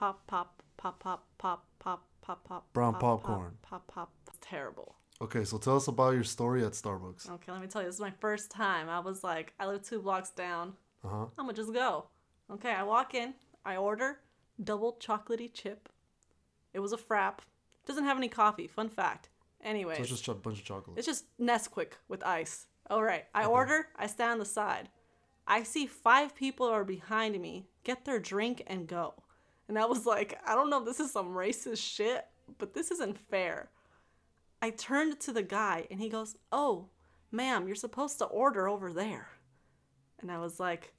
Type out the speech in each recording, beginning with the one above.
pop, pop, pop, pop, pop, pop, pop, pop. Pop. Brown pop, popcorn. Pop, pop. pop. Terrible. Okay, so tell us about your story at Starbucks. Okay, let me tell you, this is my first time. I was like, I live two blocks down. Uh huh. I'm gonna just go. Okay, I walk in, I order double chocolatey chip. It was a frap. Doesn't have any coffee. Fun fact. Anyways, So it's just a bunch of chocolate. it's just Nesquik with ice. All right, I order. I stand on the side. I see five people are behind me get their drink and go, and I was like, I don't know this is some racist shit, but this isn't fair. I turned to the guy and he goes, "Oh, ma'am, you're supposed to order over there," and I was like.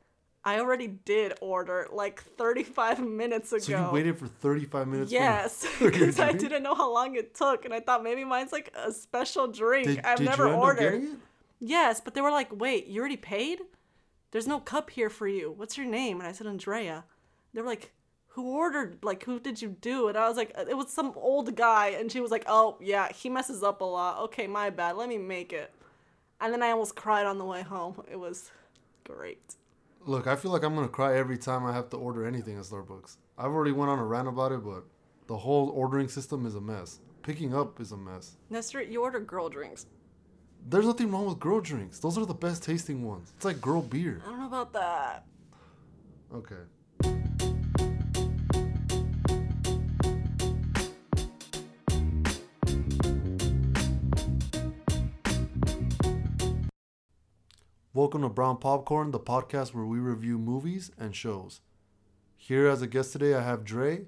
I already did order like 35 minutes ago. so you waited for 35 minutes? Yes, because I didn't know how long it took, and I thought maybe mine's like a special drink. Did, I've did never ordered. up getting it? Yes, but they were like, "Wait, you already paid? There's no cup here for you. What's your name?" And I said, "Andrea." They were like, "Who ordered? Like, who did you do?" And I was like, "It was some old guy." And she was like, "Oh, yeah, he messes up a lot. Okay, my bad. Let me make it." And then I almost cried on the way home. It was great. Look, I feel like I'm gonna cry every time I have to order anything at Starbucks. I've already went on a rant about it, but the whole ordering system is a mess. Picking up is a mess. Nestor, you order girl drinks. There's nothing wrong with girl drinks. Those are the best tasting ones. It's like girl beer. I don't know about that. Okay. Welcome to Brown Popcorn, the podcast where we review movies and shows. Here as a guest today, I have Dre,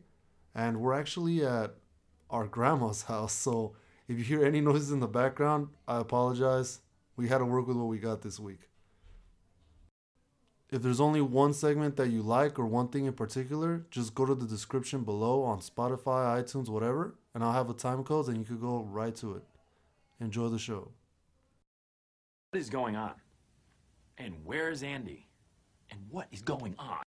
and we're actually at our grandma's house. So if you hear any noises in the background, I apologize. We had to work with what we got this week. If there's only one segment that you like or one thing in particular, just go to the description below on Spotify, iTunes, whatever, and I'll have a time code and you could go right to it. Enjoy the show. What is going on? And where is Andy? And what is going on?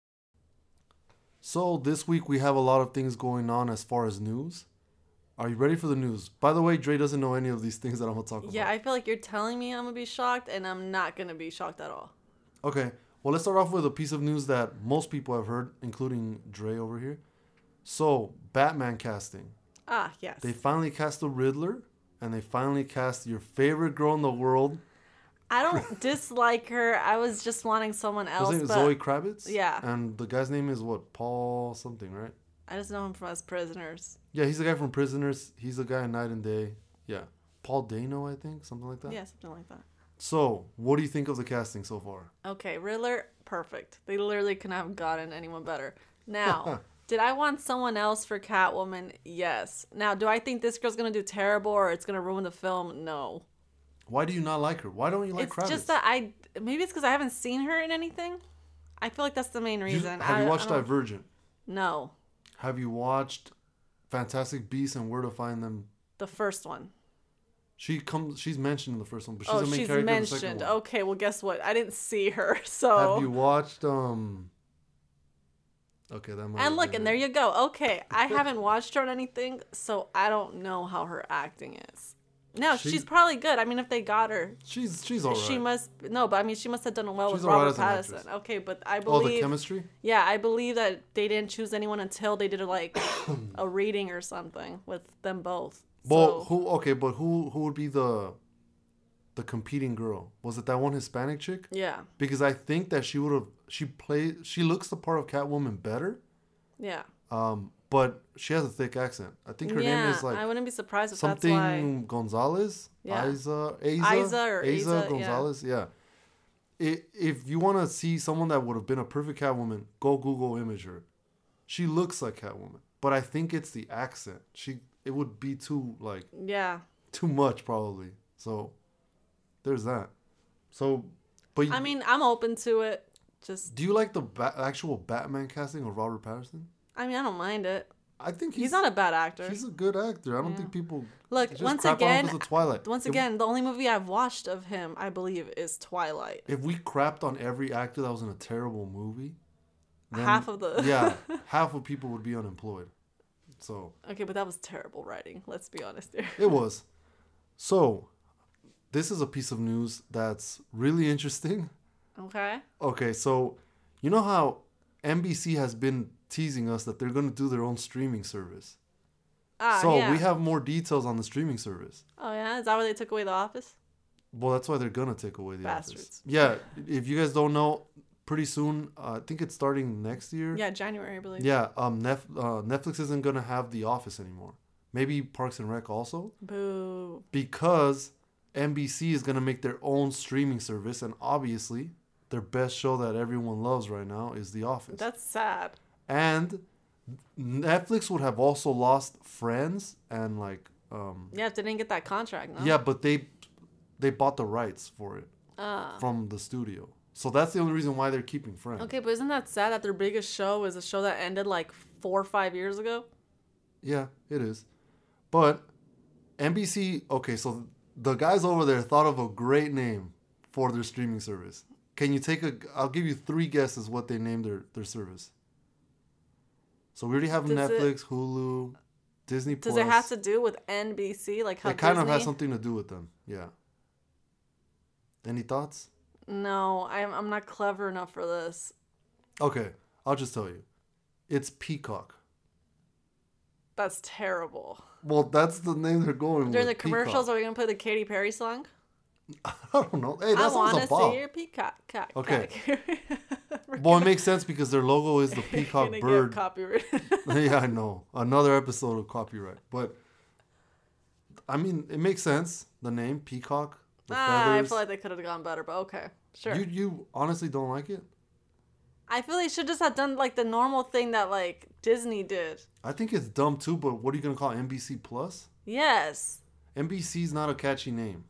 So this week we have a lot of things going on as far as news. Are you ready for the news? By the way, Dre doesn't know any of these things that I'm gonna talk about. Yeah, I feel like you're telling me I'm gonna be shocked, and I'm not gonna be shocked at all. Okay. Well, let's start off with a piece of news that most people have heard, including Dre over here. So, Batman casting. Ah, yes. They finally cast the Riddler, and they finally cast your favorite girl in the world. I don't dislike her. I was just wanting someone else. His name is Zoe Kravitz. yeah. And the guy's name is what? Paul something, right? I just know him from as prisoners. Yeah, he's the guy from Prisoners. He's the guy in Night and Day. Yeah. Paul Dano, I think, something like that. Yeah, something like that. So, what do you think of the casting so far? Okay, Riddler, perfect. They literally couldn't have gotten anyone better. Now, did I want someone else for Catwoman? Yes. Now, do I think this girl's gonna do terrible or it's gonna ruin the film? No. Why do you not like her? Why don't you like it's Kravitz? just that I maybe it's because I haven't seen her in anything. I feel like that's the main reason. have I, you watched Divergent? No, Have you watched Fantastic Beasts and Where to Find Them? the first one. She comes. She's mentioned in the first one, but she's oh, the main she's character in the second mentioned. one. Okay, well, guess what? I didn't see her, so. Have you watched um? Okay, that might. and look, and there you go. Okay, I haven't watched her on anything, so I don't know how her acting is. No, She- she's probably good. I mean, if they got her, She's she's alright. she must. No, but I mean, she must have done well She's with Robert an Pattinson. Okay, but I believe Oh, the chemistry. yeah, I believe that they didn't choose anyone until they did a, like a reading or something with them both. Well, So- who? Okay, but who who would be the the competing girl? Was it that one Hispanic chick? Yeah, Because I think that she would have. She played. She looks the part of Catwoman better. yeah, Um, but she has a thick accent. I think her yeah. name is like I wouldn't be surprised if that's why. something Gonzalez. Yeah. Isa, Isa, Isa or Isa, yeah. Gonzalez. Yeah. I if you want to see someone that would have been a perfect Catwoman, go Google image her. She looks like Catwoman, but I think it's the accent. She it would be too like Yeah, too much probably. So there's that. So, but I mean, I'm open to it. Just, do you like the ba- actual Batman casting of Robert Pattinson? I mean, I don't mind it. I think he's, He's, not a bad actor. He's a good actor. I don't Yeah. think people Look, once crap on him of Twilight. once If- again, the only movie I've watched of him, I believe, is Twilight. if we crapped on every actor that was in a terrible movie, then- Half of the yeah, half of people would be unemployed. So okay, but that was terrible writing. Let's be honest here. it was. So this is a piece of news that's really interesting. Okay. Okay, so you know how NBC has been teasing us that they're gonna do their own streaming service. Ah, so yeah. we have more details on the streaming service. Oh yeah, is that why they took away the office? Well, that's why they're gonna take away the Bastards. office. Yeah, if you guys don't know, pretty soon, uh, I think it's starting next year. Yeah, January, I believe. Yeah, um, Nef- uh, Netflix isn't gonna have The Office anymore. Maybe Parks and Rec also, Boo. because NBC is gonna make their own streaming service, and obviously, their best show that everyone loves right now is The Office. That's sad. And Netflix would have also lost Friends and like, um, Yeah, if they didn't get that contract. No? yeah, but they they bought the rights for it Ah. from the studio, so that's the only reason why they're keeping Friends. Okay, but isn't that sad that their biggest show is a show that ended like four or five years ago? Yeah, it is. But NBC, okay, so the guys over there thought of a great name for their streaming service. Can you take a I'll give you three guesses what they named their, their service. So we already have Does it- Netflix, Hulu, Disney Plus. Does Plus. it have to do with NBC? Like how It kind of has something to do with them. Yeah. Any thoughts? No, I'm I'm not clever enough for this. Okay, I'll just tell you. It's Peacock. That's terrible. Well, that's the name they're going During the commercials, Peacock. are we gonna play the Katy Perry song? I don't know. Hey, that I sounds wanna a bop. see your peacock. cock, Okay. cock. Well, it makes sense because their logo is the peacock bird. Copyright. yeah, I know. Another episode of copyright. But I mean, it makes sense. The name peacock, the ah, I feel like they could have gone better, but okay, sure. You you honestly don't like it? I feel they should just have done like the normal thing that like Disney did. I think it's dumb too. But what are you gonna call it? NBC Plus? Yes. NBC's not a catchy name.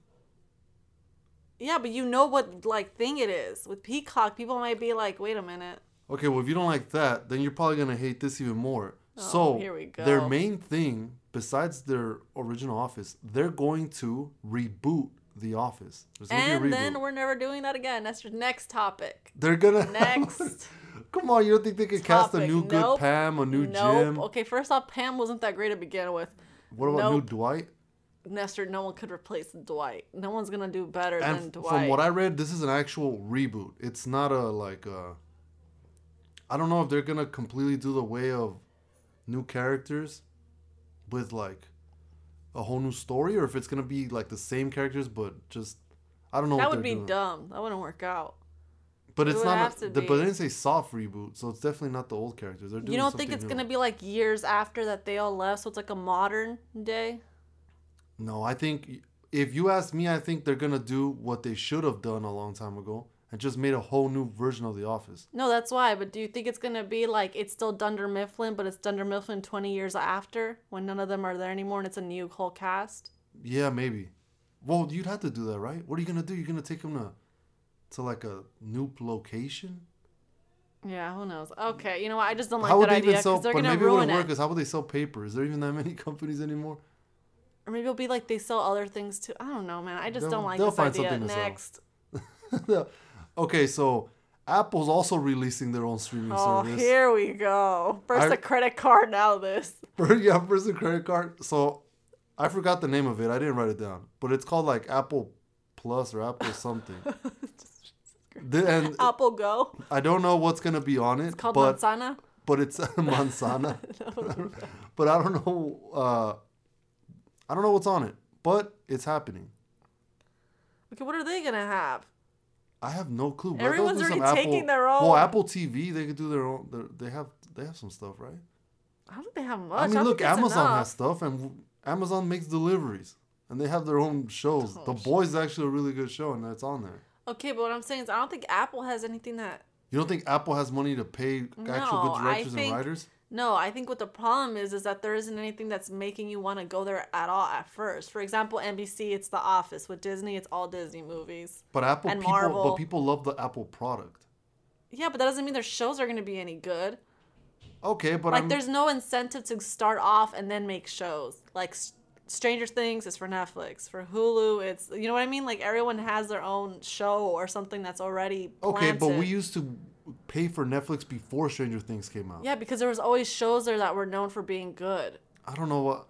Yeah, but you know what like thing it is. With Peacock, people might be like, "Wait a minute." Okay, well if you don't like that, then you're probably gonna hate this even more. Oh, so here we go. their main thing, besides their original Office, they're going to reboot the Office. There's gonna be a And then we're never doing that again. That's your next topic. They're gonna Next. Come on, you don't think they could cast a Topic. new good Pam, a new nope. Jim? Okay, first off, Pam wasn't that great to begin with. What about new Dwight? Nestor, no one could replace Dwight. No one's gonna do better than And Dwight. from what I read, this is an actual reboot. It's not a like a. I don't know if they're gonna completely do the way of new characters, with like a whole new story, or if it's gonna be like the same characters but just I don't know. that what would be doing. dumb. That wouldn't work out. But It it's not. A, the, but they didn't say soft reboot, so it's definitely not the old characters. They're doing You don't think it's new. gonna be like years after that they all left, so it's like a modern day? No, I think if you ask me, I think they're gonna do what they should have done a long time ago and just made a whole new version of The Office. No, that's why. But do you think it's gonna be like it's still Dunder Mifflin, but it's Dunder Mifflin twenty years after when none of them are there anymore and it's a new whole cast? Yeah, maybe. Well, you'd have to do that, right? What are you gonna do? You're gonna take them to to like a new location? Yeah, who knows? Okay, you know what? I just don't like how that idea because they're But gonna maybe it ruin wouldn't work. it. Is how would they sell paper? Is there even that many companies anymore? Or maybe it'll be like they sell other things too. I don't know, man. I just They'll- don't like they'll this find idea. something. Next. okay, so Apple's also releasing their own streaming Oh, service. here we go. First I- the credit card, now this. Yeah, person credit card. So I forgot the name of it. I didn't write it down, but it's called like Apple Plus or Apple something. The- and Apple Go. I don't know what's gonna be on it, It's Called but Manzana. but it's Mansana. but I don't know. Uh, I don't know what's on it, but it's happening. Okay, what are they gonna have? I have no clue. Everyone's already taking their own. Well, Apple TV, they could do their own. their- They have they have some stuff, right? I don't think they have much. I mean, don't look, Amazon enough. has stuff, and Amazon makes deliveries, and they have their own shows. Oh, the. Boys is actually a really good show, and that's on there. Okay, but what I'm saying is, I don't think Apple has anything that. You don't think Apple has money to pay actual No, good I directors and writers? No, I think what the problem is is that there isn't anything that's making you want to go there at all at first. For example, NBC, it's The Office. With Disney, it's all Disney movies. But Apple and people, Marvel. but people love the Apple product. Yeah, but that doesn't mean their shows are going to be any good. Okay, but Like, I'm, there's no incentive to start off and then make shows. Like, Stranger Things is for Netflix. For Hulu, it's you know what I mean. Like everyone has their own show or something that's already okay, but we used to pay for Netflix before Stranger Things came out. yeah, because there was always shows there that were known for being good. I don't know what.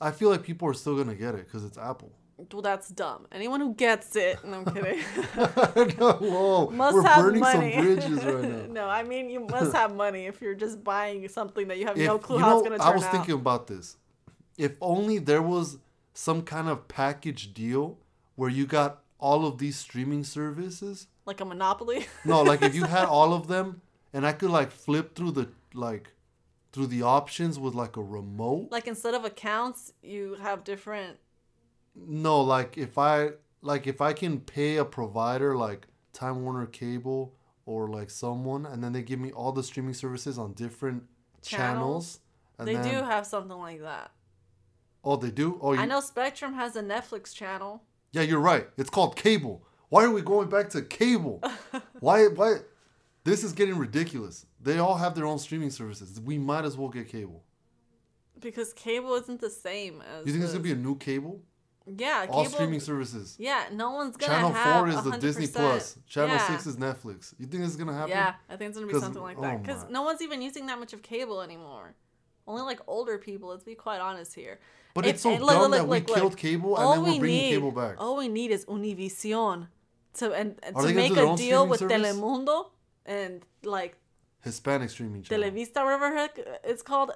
I feel like people are still gonna get it because it's Apple. Well, that's dumb. Anyone who gets it, no, I'm kidding. no, Whoa, must we're have burning money. some bridges right now. no, I mean you must have money if you're just buying something that you have no clue you how know, it's gonna turn out. I was out. thinking about this. If only there was some kind of package deal where you got all of these streaming services. Like a monopoly. No, like if you had all of them, and I could like flip through the like through the options with like a remote. like instead of accounts, you have different. No, like if I like if I can pay a provider like Time Warner Cable or like someone, and then they give me all the streaming services on different channels. Channels? They then, do have something like that. Oh, they do. Oh, you, I know Spectrum has a Netflix channel. Yeah, you're right. It's called cable. Why are we going back to cable? why? Why? This is getting ridiculous. They all have their own streaming services. We might as well get cable. Because cable isn't the same as. You think it's the- gonna be a new cable? Yeah, All cable. streaming services. Yeah, no one's gonna have Channel have four is the Disney Plus. Channel yeah. six is Netflix. You think this is gonna happen? Yeah, I think it's gonna be something like oh that. Because my. no one's even using that much of cable anymore. Only like older people. Let's be quite honest here. But If- it's so dumb that we killed cable and then we're we bringing need- cable back. All we need is Univision to and and to make a deal with service? Telemundo and like Hispanic streaming channel. Televista, whatever heck it's called,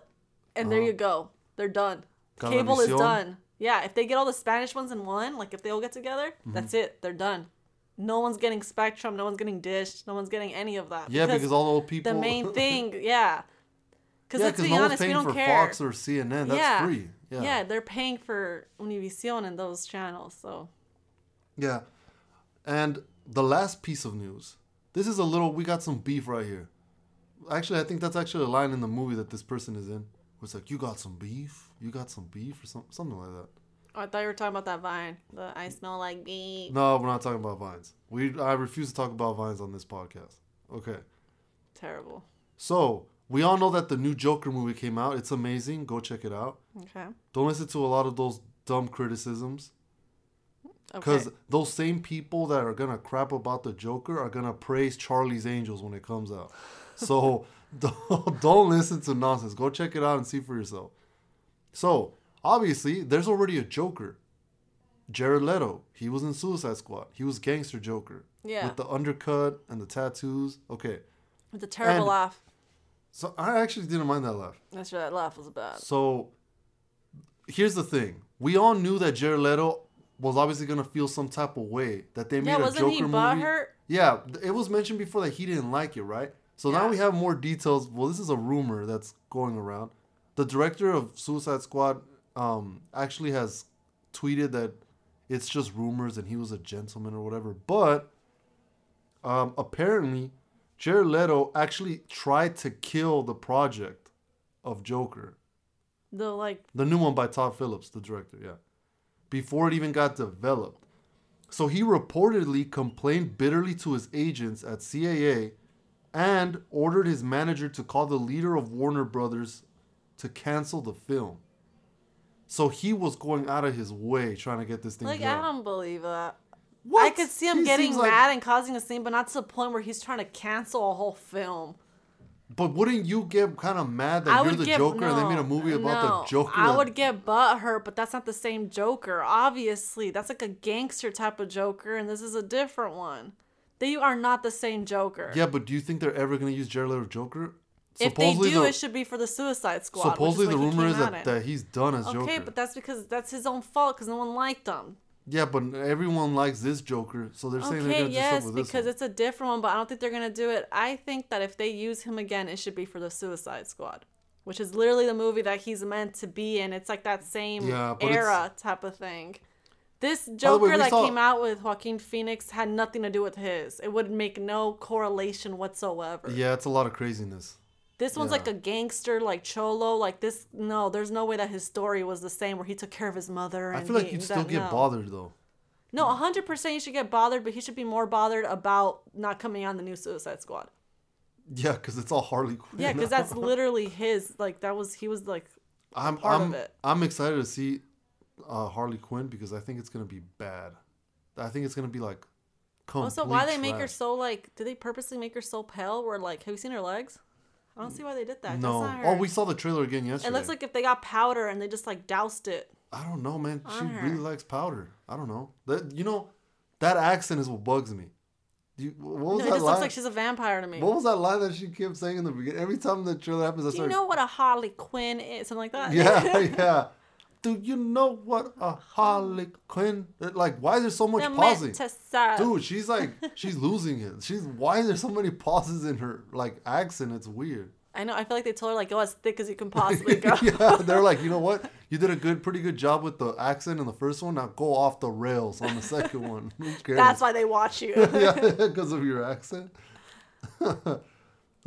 and there Uh-huh. you go. They're done. Cable is done. Yeah, if they get all the Spanish ones in one, like if they all get together, Mm-hmm. that's it. They're done. No one's getting Spectrum. No one's getting Dish. No one's getting any of that. yeah, because all the old people. the main thing, yeah. Because yeah, let's be no honest, we paying don't for care. Fox or CNN. That's yeah. free. Yeah. yeah, they're paying for Univision and those channels. So Yeah. And the last piece of news. This is a little we got some beef right here. Actually, I think that's actually a line in the movie that this person is in. Where it's like, you got some beef? You got some beef or some, something like that. oh, I thought you were talking about that vine. The I smell like beef. No, we're not talking about vines. We I refuse to talk about vines on this podcast. Okay. Terrible. So we all know that the new Joker movie came out. It's amazing. Go check it out. Okay. Don't listen to a lot of those dumb criticisms. Okay. Because those same people that are gonna crap about the Joker are gonna praise Charlie's Angels when it comes out. So don't, don't listen to nonsense. Go check it out and see for yourself. So obviously, there's already a Joker. Jared Leto. He was in Suicide Squad. He was gangster Joker. Yeah. With the undercut and the tattoos. Okay. With a terrible and- laugh. So I actually didn't mind that laugh. That's sure that laugh was bad. So here's the thing. We all knew that Jared Leto was obviously gonna feel some type of way that they made Yeah, a Joker he movie. butthurt? Yeah, it was mentioned before that he didn't like it, right? So now we have more details. Well, this is a rumor that's going around. The director of Suicide Squad um, actually has tweeted that it's just rumors and he was a gentleman or whatever. But um, apparently, Jared Leto actually tried to kill the project of Joker. The like The new one by Todd Phillips, the director, yeah. Before it even got developed. So he reportedly complained bitterly to his agents at CAA and ordered his manager to call the leader of Warner Brothers to cancel the film. So he was going out of his way trying to get this thing like done. I don't believe that. What? I could see him He getting seems like- mad and causing a scene, but not to the point where he's trying to cancel a whole film. But wouldn't you get kind of mad that I you're the get Joker and they made a movie about no. the Joker? I would get butt hurt, but that's not the same Joker. Obviously, that's like a gangster type of Joker, and this is a different one. They are not the same Joker. Yeah, but do you think they're ever going to use Jared Leto Joker? If they do, the- it should be for the Suicide Squad. supposedly the rumor is that, that he's done as Joker. Okay, but that's because that's his own fault because no one liked him. Yeah, but everyone likes this Joker, so they're saying they're gonna do yes, stuff with this because it's a different one, but I don't think they're gonna do it. I think that if they use him again, it should be for the Suicide Squad, which is literally the movie that he's meant to be in. It's like that same Yeah, era type of thing. This the way, Joker that saw- came out with Joaquin Phoenix had nothing to do with his. It would make no correlation whatsoever. Yeah, it's a lot of craziness. This one's Yeah. like a gangster, like cholo, like this. No, there's no way that his story was the same where he took care of his mother. I feel like he- you'd still that- get no. bothered though. No, hundred percent. You should get bothered, but he should be more bothered about not coming on the new Suicide Squad. Yeah, because it's all Harley Quinn. Yeah, because that's literally his. Like that was he was like. I'm I'm it. I'm excited to see uh, Harley Quinn because I think it's gonna be bad. I think it's gonna be like. Also, why they make her so like? Did they purposely make her so pale? Where like, have you seen her legs? I don't see why they did that. No. That's not oh, her. Oh, we saw the trailer again yesterday. It looks like if they got powder and they just like doused it. I don't know, man. She her. really likes powder. I don't know. That you know, that accent is what bugs me. You, what was No, it that just line? looks like she's a vampire to me. what was that line that she kept saying in the beginning? Every time the trailer happens, I Do you know what a Harley Quinn is? Something like that. yeah, yeah. Do you know what a Harley Quinn? Like, why is there so much They're pausing? meant to serve. Dude, she's like, she's losing it. She's why is there so many pauses in her like accent? It's weird. I know. I feel like they told her like go as thick as you can possibly go. yeah, they're like, you know what? You did a good, pretty good job with the accent in the first one. Now go off the rails on the second one. That's why they watch you. yeah, because of your accent.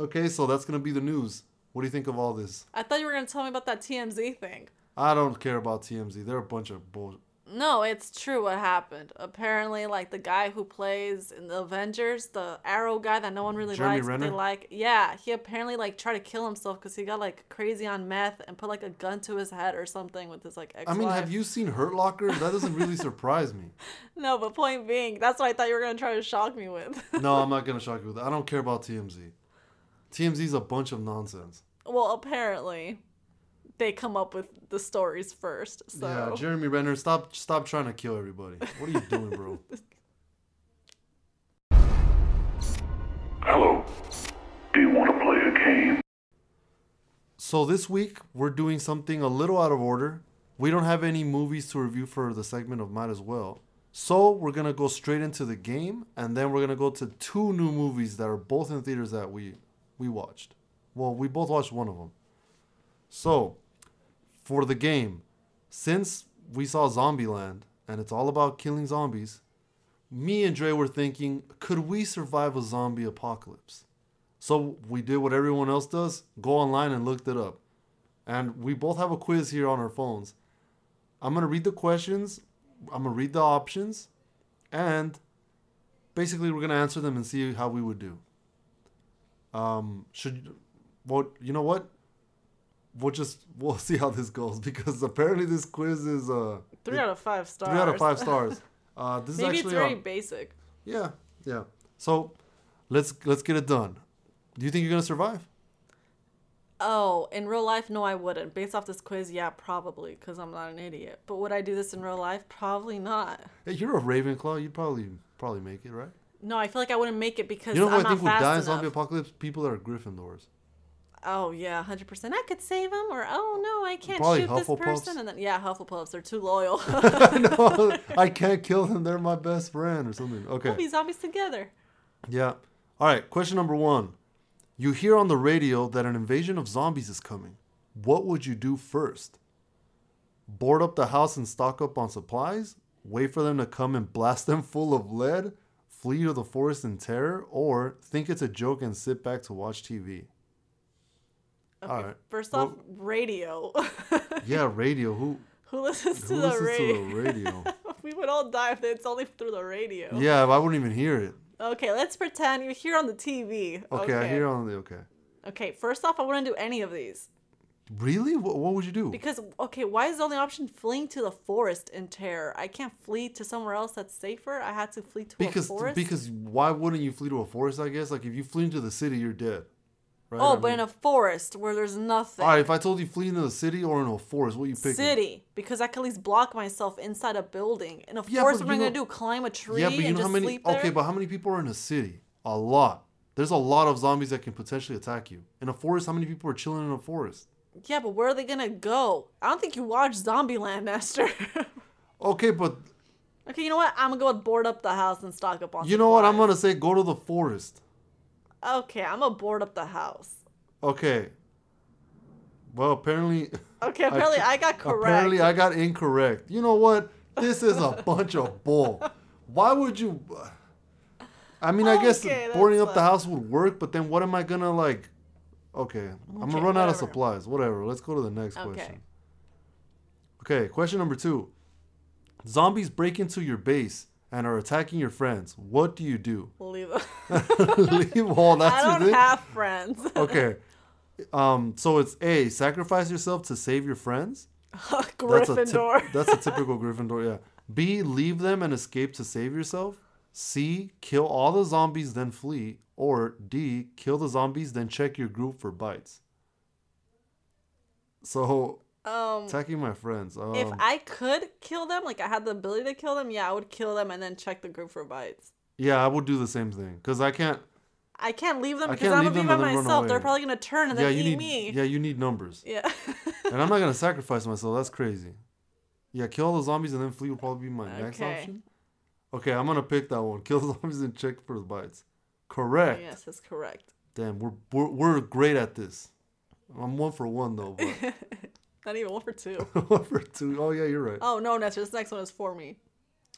okay, so that's gonna be the news. What do you think of all this? I thought you were gonna tell me about that TMZ thing. I don't care about TMZ. They're a bunch of bull. No, it's true what happened. Apparently, like the guy who plays in the Avengers, the Arrow guy that no one really Jeremy likes, but they like, yeah, he apparently like tried to kill himself because he got like crazy on meth and put like a gun to his head or something with his like ex. I mean, have you seen Hurt Locker? That doesn't really surprise me. No, but point being, that's what I thought you were gonna try to shock me with. No, I'm not gonna shock you with that. I don't care about TMZ. TMZ's a bunch of nonsense. well, apparently, they come up with the stories first. So Yeah, Jeremy Renner, stop stop trying to kill everybody. What are you doing, bro? Hello. Do you want to play a game? So this week we're doing something a little out of order. We don't have any movies to review for the segment of Might as Well. So we're gonna go straight into the game, and then we're gonna go to two new movies that are both in theaters that we we watched. Well, we both watched one of them. So for the game, since we saw Zombieland and it's all about killing zombies, me and Dre were thinking, could we survive a zombie apocalypse? So we did what everyone else does go online and looked it up. And we both have a quiz here on our phones. I'm going to read the questions, I'm going to read the options, and basically we're going to answer them and see how we would do. Um, should what you know what? We'll just we'll see how this goes because apparently this quiz is uh three out of five stars. three out of five stars. Uh, this Maybe is it's actually very on- basic. yeah, yeah. So let's let's get it done. Do you think you're gonna survive? Oh, in real life, no, I wouldn't. Based off this quiz, yeah, probably, because I'm not an idiot. But would I do this in real life? Probably not. Hey, you're a Ravenclaw. You'd probably probably make it, right? No, I feel like I wouldn't make it because You know I'm I think would die in zombie apocalypse? People that are Gryffindors. Oh yeah, hundred percent. I could save them, or oh no, I can't Probably shoot this person. And then yeah, Hufflepuffs, they're too loyal. no, I can't kill them. They're my best friend or something. we'll Okay. be zombies together. Yeah. All right. Question number one. You hear on the radio that an invasion of zombies is coming. What would you do first? Board up the house and stock up on supplies? Wait for them to come and blast them full of lead? Flee to the forest in terror? Or think it's a joke and sit back to watch TV? Okay, All right. First Well- off, radio. Yeah, radio. Who, Who listens to who the listens radio? to the radio? we would all die if it's only through the radio. yeah, I wouldn't even hear it. Okay, let's pretend you hear on the TV. Okay, I hear on the. Okay. Okay, first off, I wouldn't do any of these. Really? What, what would you do? Because, okay, why is the only option fleeing to the forest in terror? I can't flee to somewhere else that's safer. I had to flee to Because a forest. because why wouldn't you flee to a forest? I guess like if you flee into the city, you're dead. Right? oh, I but mean- in a forest where there's nothing. all right. If I told you flee into the city or in a forest, what you pick? City, because I can at least block myself inside a building. In a Yeah, forest, what am I gonna do? Climb a tree Yeah, but you and know how many? Okay, but how many people are in a city? A lot. There's a lot of zombies that can potentially attack you. In a forest, how many people are chilling in a forest? yeah, but where are they gonna go? I don't think you watch Zombieland, Nestor. Okay, but okay, you know what? I'm gonna go board up the house and stock up on. you know what? I'm gonna say go to the forest. Okay, I'm gonna board up the house. Okay. Well, apparently. Okay, apparently I, got correct. Apparently, I got incorrect. You know what? This is a bunch of bull. Why would you? I mean, I guess Okay, boarding up the house would work, but then what am I gonna like? Okay, I'm gonna run out of supplies. Whatever. Let's go to the next Okay. question. Okay, question number two. Zombies break into your base and are attacking your friends. What do you do? Leave them. Leave all that. I don't have friends. Okay. Um, so it's A, sacrifice yourself to save your friends. That's a, Gryffindor. that's a typical Gryffindor, yeah. B, leave them and escape to save yourself. C, kill all the zombies, then flee. Or D, kill the zombies, then check your group for bites. So Um, Attacking my friends. Um, if I could kill them, like I had the ability to kill them, yeah, I would kill them and then check the group for bites. yeah, I would do the same thing because I can't. I can't leave them because I'm gonna be by and then run myself. They're probably gonna turn and yeah, then you eat need. me. Yeah, you need numbers, Yeah. and I'm not gonna sacrifice myself. That's crazy. Yeah, kill all the zombies and then flee would probably be my next option. Okay, I'm gonna pick that one. Kill the zombies and check for the bites. Correct. yes, that's correct. Damn, we're, we're we're great at this. I'm one for one though, but Not even one for two. one for two. Oh yeah, you're right. Oh no, Nestor, this next one is for me.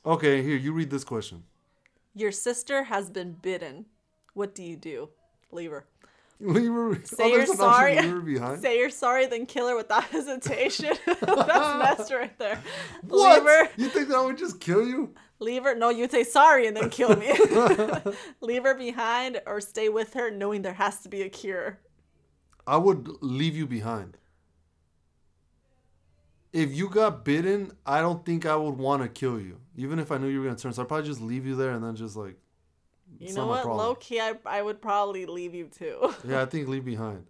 Okay, here you read this question. Your sister has been bitten. What do you do? Leave her. Leave her. Say oh, you're there's an option sorry. Leave her behind. Say you're sorry, then kill her without hesitation. That's Nestor right there. what? Leave her. You think that would just kill you? Leave her. No, you'd say sorry and then kill me. leave her behind or stay with her, knowing there has to be a cure. I would leave you behind. If you got bitten, I don't think I would want to kill you, even if I knew you were gonna turn. So I'd probably just leave you there and then just like, You know what? Low key, I, I would probably leave you too. yeah, I think leave behind.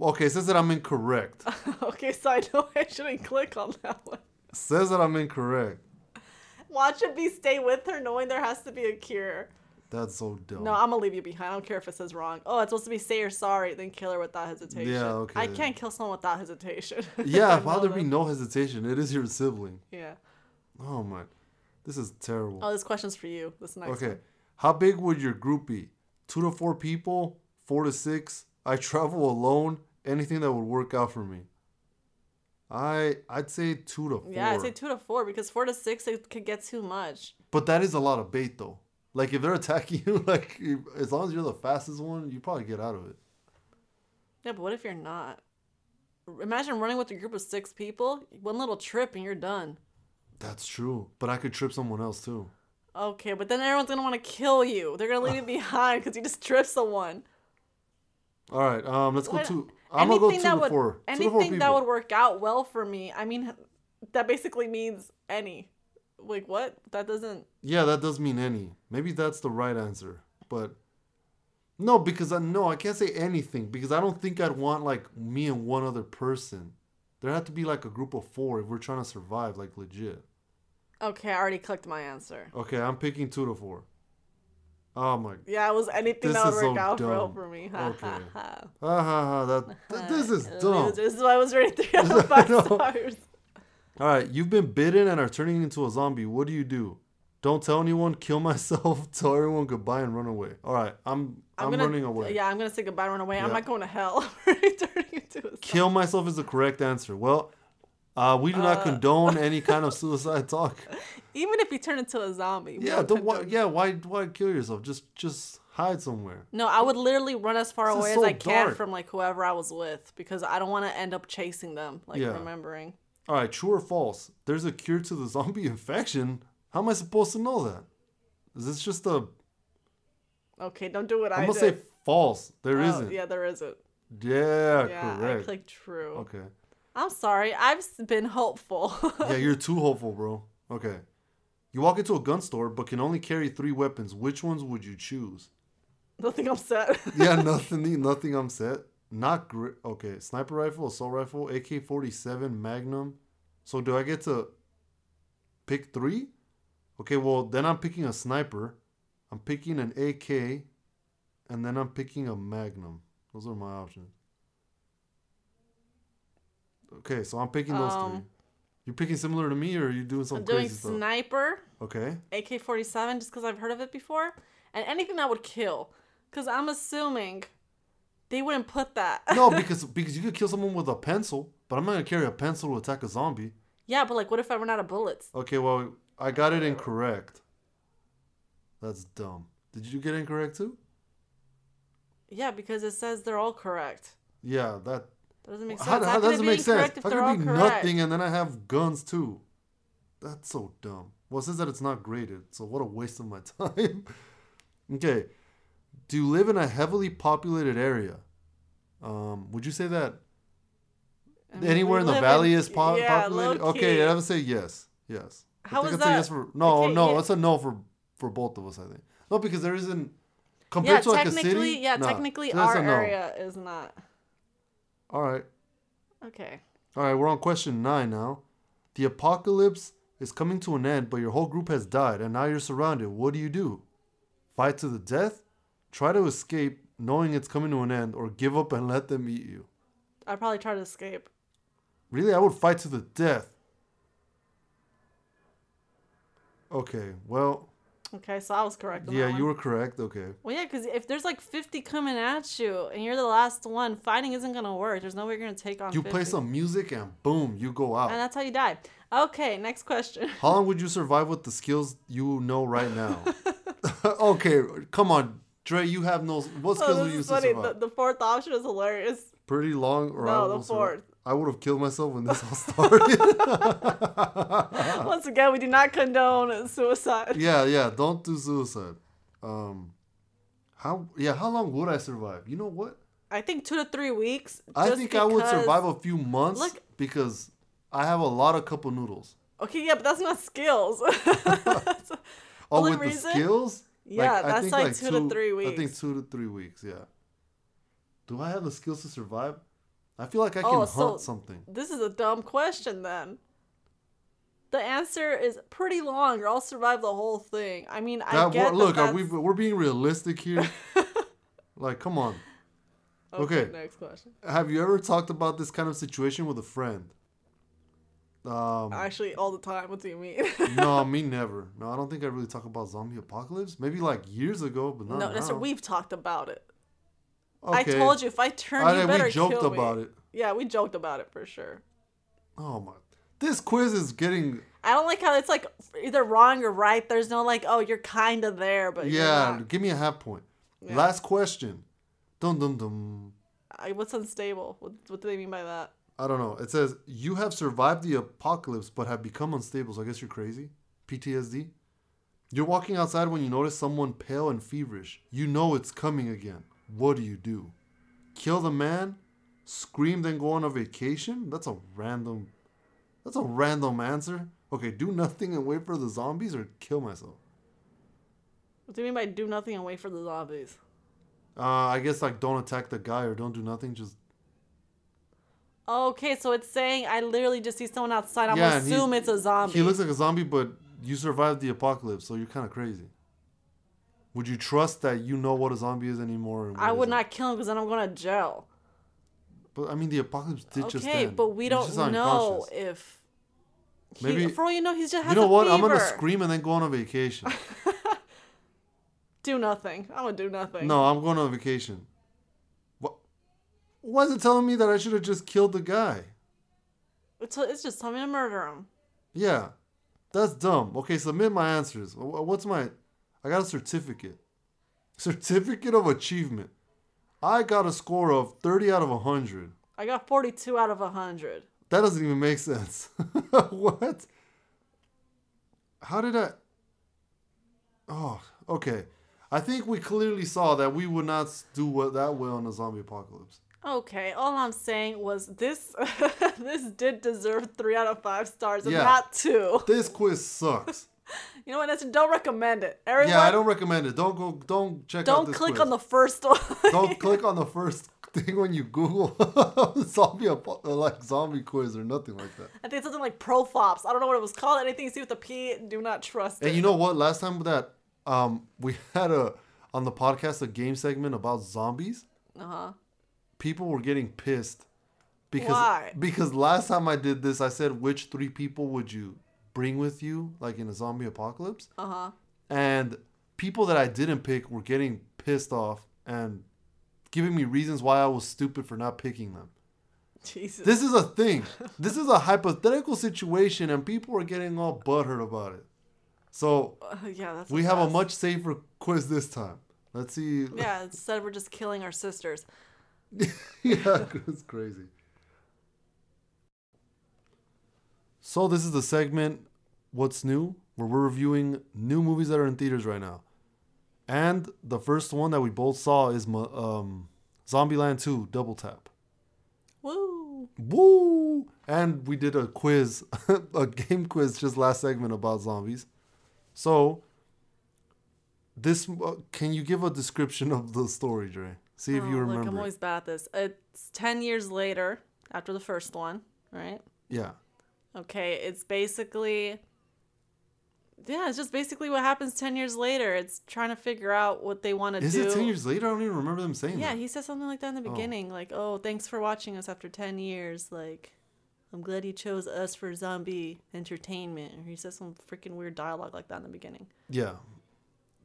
Okay, it says that I'm incorrect. okay, so I know I shouldn't click on that one. says that I'm incorrect. Watch it be stay with her, knowing there has to be a cure. That's so dumb. No, I'm gonna leave you behind. I don't care if it says wrong. Oh, it's supposed to be say you're sorry, then kill her without hesitation. Yeah, okay. I can't kill someone without hesitation. yeah, why there be no hesitation? It is your sibling. Yeah. Oh my, this is terrible. Oh, this question's for you. This next Okay. one. How big would your group be? Two to four people? Four to six? I travel alone. Anything that would work out for me. I I'd say two to four. Yeah, I'd say two to four because four to six it could get too much. But that is a lot of bait though. Like if they're attacking you, like as long as you're the fastest one, you probably get out of it. Yeah, but what if you're not? Imagine running with a group of six people. One little trip and you're done. That's true. But I could trip someone else too. Okay, but then everyone's gonna want to kill you. They're gonna leave you behind because you just tripped someone. All right, um, let's go What- two. I'm gonna go two that to would four. To anything that would work out well for me. I mean, that basically means any. Like what? That doesn't. Yeah, that does mean any. Maybe that's the right answer. But no, because I no, I can't say anything because I don't think I'd want like me and one other person. There had to be like a group of four if we're trying to survive, like legit. Okay, I already clicked my answer. Okay, I'm picking two to four. Oh my god Yeah, it was anything that would work so out dumb. for me. Ha Okay. ha ha. ha ha ha that th- this is dumb. This is why I was rated three out of five know. Stars. Alright, you've been bitten and are turning into a zombie. What do you do? Don't tell anyone, kill myself, tell everyone goodbye and run away. Alright, I'm I'm, gonna, running away. Yeah, I'm gonna say goodbye, and run away. I'm not going to hell. I'm turning into a zombie. Kill myself is the correct answer. Well, uh, we do not condone any kind of suicide talk. Even if you turn into a zombie. Yeah, don't don't why, yeah. Why why kill yourself? Just just hide somewhere. No, I would literally run as far This away so as I can from like whoever I was with because I don't want to end up chasing them. Like Yeah. remembering. All right, true or false? There's a cure to the zombie infection. How am I supposed to know that? Is this just a? Okay, don't do what I I'm gonna did. say false. There Oh, not Yeah, there isn't. Yeah, Yeah, I clicked true. Okay. I'm sorry. I've been hopeful. Yeah, you're too hopeful, bro. Okay. You walk into a gun store but can only carry three weapons. Which ones would you choose? Nothing upset. yeah, nothing. Nothing. I'm set. Not great. Okay, sniper rifle, assault rifle, AK-47, Magnum. So do I get to pick three? Okay, well then I'm picking a sniper. I'm picking an AK, and then I'm picking a Magnum. Those are my options. Okay, so I'm picking those three. Um, You picking similar to me, or are you doing something? I'm doing crazy stuff? sniper, Okay. AK 47, just because I've heard of it before, and anything that would kill. Because I'm assuming they wouldn't put that. No, because because you could kill someone with a pencil, but I'm not gonna carry a pencil to attack a zombie. yeah, but like, what if I run out of bullets? Okay, well, I got it incorrect. That's dumb. Did you get incorrect too? Yeah, because it says they're all correct. Yeah, that. That doesn't make sense. How, How, how doesn't make sense? How they're can all it be correct? nothing and then I have guns too? That's so dumb. Well, it says that it's not graded, so what a waste of my time. okay, do you live in a heavily populated area? Um, would you say that I mean, anywhere in the valley is po- yeah, populated? Okay, I would say yes. Yes. How is that? yes for no, Okay, no. yeah. It's a no for for both of us. I think no because there isn't Yeah, compared to like a city. yeah, nah, technically our no. area is not. All right. Okay. All right, we're on question nine now. The apocalypse is coming to an end, but your whole group has died, and now you're surrounded. What do you do? Fight to the death? Try to escape, knowing it's coming to an end, or give up and let them eat you? I'd probably try to escape. Really, I would fight to the death. Okay, well, Okay, so I was correct. yeah, you were correct. Okay. Well, yeah, because if there's like 50 coming at you and you're the last one, fighting isn't gonna work. There's no way you're gonna take on. You 50. play some music and boom, you go out. and that's how you die. Okay, next question. How long would you survive with the skills you know right now? okay, come on, Dre. You have no. What skills Oh, you use to funny. survive? The, the fourth option is hilarious. Pretty long, or I No, will the fourth. I would have killed myself when this all started. Once again, we do not condone suicide. yeah, yeah. Don't do suicide. Um, how? Yeah, how long would I survive? You know what? I think two to three weeks. I think I would survive a few months Look- because I have a lot of couple noodles. Okay, yeah, but that's not skills. Oh, with reason- the skills? Yeah, I that's think like two to three weeks. I think two to three weeks. Yeah. Do I have the skills to survive? I feel like I can Oh, hunt something. this is a dumb question then. The answer is pretty long, or I'll survive the whole thing. I mean, I get we're- look, that are we, we're being realistic here. like, come on. okay. Next question. Have you ever talked about this kind of situation with a friend? Um, Actually, all the time. What do you mean? no, me never. No, I don't think I really talk about zombie apocalypse. Maybe like years ago, but not no, that's we've talked about it. Okay. I told you if I turn, I- you better we joked kill me. about it. Yeah, we joked about it for sure. Oh my! This quiz is getting I don't like how it's like either wrong or right. There's no like, oh, you're kind of there, but yeah. Give me a half point. Yeah. Last question. Dum dum dum. I, what's unstable? What, what do they mean by that? I don't know. It says you have survived the apocalypse but have become unstable. So I guess you're crazy. PTSD. You're walking outside when you notice someone pale and feverish. You know it's coming again. What do you do? Kill the man? Scream then go on a vacation? That's a random That's a random answer. Okay, do nothing and wait for the zombies or kill myself. What do you mean by do nothing and wait for the zombies? Uh, I guess like don't attack the guy or don't do nothing. Just Okay, so it's saying I literally just see someone outside. I'm Yeah, gonna assume it's a zombie. He looks like a zombie, but you survived the apocalypse, so you're kind of crazy. Would you trust that you know what a zombie is anymore? and I would not kill him because then I'm going to jail. But I mean, the apocalypse did just Okay, but we don't know if. He, Maybe- for all you know, he's just You know what? I'm gonna scream and then go on a vacation. Do nothing. I'm gonna do nothing. no, I'm going on a vacation. Is it telling me that I should have just killed the guy? It's, it's just telling me to murder him. Yeah, that's dumb. Okay, submit my answers. What's my? I got a certificate. Certificate of achievement. I got a score of 30 out of 100. I got 42 out of 100. That doesn't even make sense. what? How did I? Oh, okay. I think we clearly saw that we would not do what that well in a zombie apocalypse. Okay, all I'm saying was this this did deserve three out of five stars and Yeah. not two. This quiz sucks. You know what? That's, don't recommend it. Everyone, yeah, I don't recommend it. Don't go. Don't check out don't click quiz. on the first one. Don't click on the first thing when you Google zombie like zombie quiz or nothing like that. I think it's something like Profops. I don't know what it was called. Anything you see with the P, do not trust it. And you know what? Last time that um we had a on the podcast a game segment about zombies. Uh huh. People were getting pissed because Why? because last time I did this, I said which three people would you bring with you, like in a zombie apocalypse, Uh huh. and people that I didn't pick were getting pissed off and giving me reasons why I was stupid for not picking them. Jesus. This is a thing. this is a hypothetical situation, and people are getting all butthurt about it. So Uh, yeah, that's. we have a much safer quiz this time. Let's see. Yeah, instead we're just killing our sisters. yeah, it's crazy. So this is the segment What's New, where we're reviewing new movies that are in theaters right now. And the first one that we both saw is um, Zombieland 2 Double Tap. Woo! Woo! And we did a quiz, a game quiz just last segment about zombies. So this uh, can you give a description of the story, Dre? See if Oh, you Look, remember. I'm always bad at this. It's ten years later after the first one. right? Yeah. Okay, it's basically yeah, it's just basically what happens 10 years later. It's trying to figure out what they want to do. Is it 10 years later? I don't even remember them saying Yeah, that. he said something like that in the Oh. beginning like, "Oh, thanks for watching us after 10 years." Like, I'm glad you chose us for zombie entertainment. Or he says some freaking weird dialogue like that in the beginning. Yeah.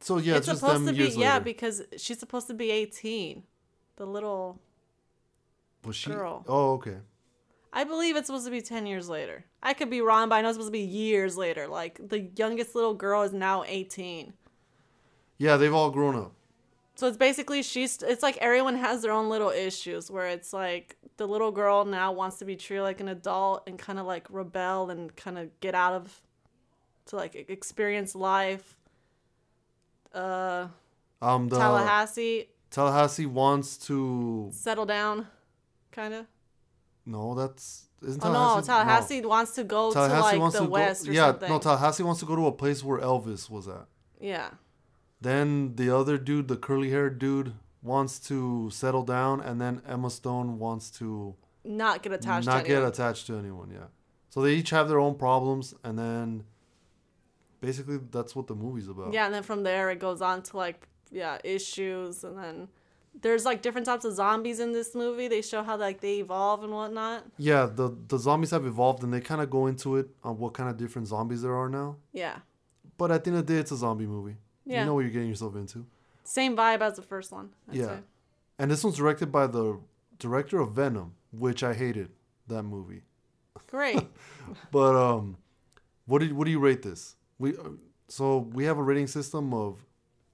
So yeah, it's it's just supposed to be yeah, later. because she's supposed to be 18. The little Was she? girl. Oh, okay. I believe it's supposed to be 10 years later. I could be wrong, but I know it's supposed to be years later. Like the youngest little girl is now 18. Yeah, they've all grown up. So it's basically she's it's like everyone has their own little issues where it's like the little girl now wants to be treated like an adult and kind of like rebel and kind of get out of to like experience life. Uh Um, the Tallahassee Tallahassee wants to. settle down kind of. No, that's isn't Oh Tallahassee. no, Tallahassee wants to go Tallahassee to like the west go. or yeah, something. no, Tallahassee wants to go to a place where Elvis was at. yeah. Then the other dude, the curly haired dude, wants to settle down, and then Emma Stone wants to Not get attached not to get anyone. attached to anyone. Yeah. So they each have their own problems, and then basically that's what the movie's about. Yeah, and then from there it goes on to like yeah issues, and then there's like different types of zombies in this movie. They show how like they evolve and whatnot. Yeah, the the zombies have evolved, and they kind of go into it on what kind of different zombies there are now. Yeah, But at the end of the day, it's a zombie movie. Yeah. You know what you're getting yourself into. same vibe as the first one. I'd yeah. say. And this one's directed by the director of Venom, which I hated that movie. great. But um, what did what do you rate this? We uh, so we have a rating system of